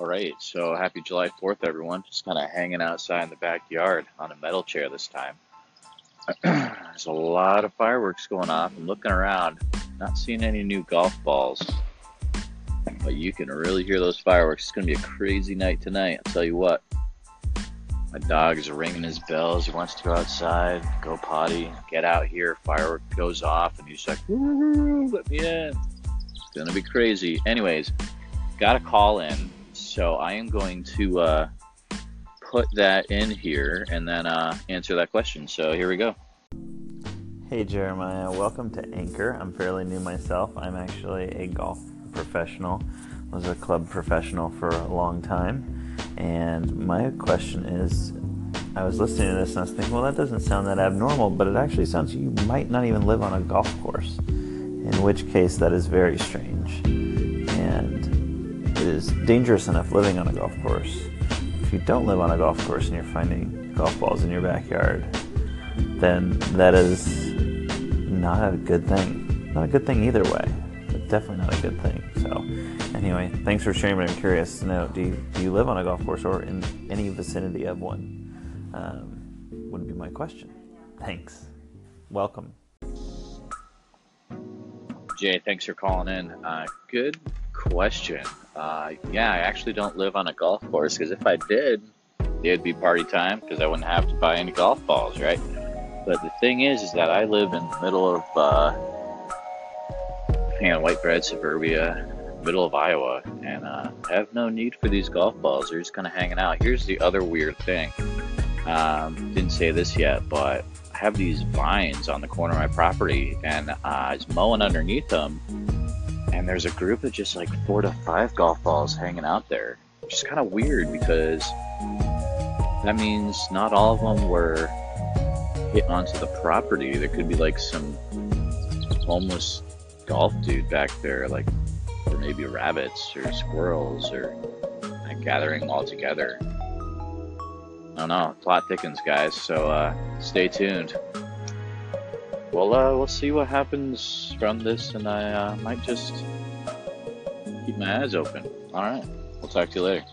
All right, so happy July 4th, everyone. Just kind of hanging outside in the backyard on a metal chair this time. There's a lot of fireworks going off. I'm looking around, not seeing any new golf balls, but you can really hear those fireworks. It's going to be a crazy night tonight, I'll tell you what. My dog is ringing his bells. He wants to go outside, go potty, get out here. Firework goes off, and he's like, let me in. It's going to be crazy. Anyways, got a call in. So I am going to uh, put that in here and then uh, answer that question. So here we go. Hey Jeremiah, welcome to Anchor. I'm fairly new myself. I'm actually a golf professional. Was a club professional for a long time. And my question is I was listening to this and I was thinking, well, that doesn't sound that abnormal, but it actually sounds you might not even live on a golf course, in which case that is very strange. Is dangerous enough living on a golf course. If you don't live on a golf course and you're finding golf balls in your backyard, then that is not a good thing. Not a good thing either way, but definitely not a good thing. So, Anyway, thanks for sharing. But I'm curious to know: do you, do you live on a golf course or in any vicinity of one? Um, would be my question. Thanks. Welcome. Jay, thanks for calling in. Uh, good question. Uh, yeah, I actually don't live on a golf course because if I did, it'd be party time because I wouldn't have to buy any golf balls, right? But the thing is, is that I live in the middle of, uh, you know, white bread suburbia middle of Iowa and uh, have no need for these golf balls. They're just kind of hanging out. Here's the other weird thing. Um, didn't say this yet, but I have these vines on the corner of my property, and uh, I was mowing underneath them, and there's a group of just like four to five golf balls hanging out there, which is kind of weird because that means not all of them were hit onto the property. There could be like some homeless golf dude back there, like or maybe rabbits or squirrels or gathering them all together. I don't know. Plot thickens, guys. So uh, stay tuned. Well, uh, we'll see what happens from this, and I uh, might just keep my eyes open. All right. We'll talk to you later.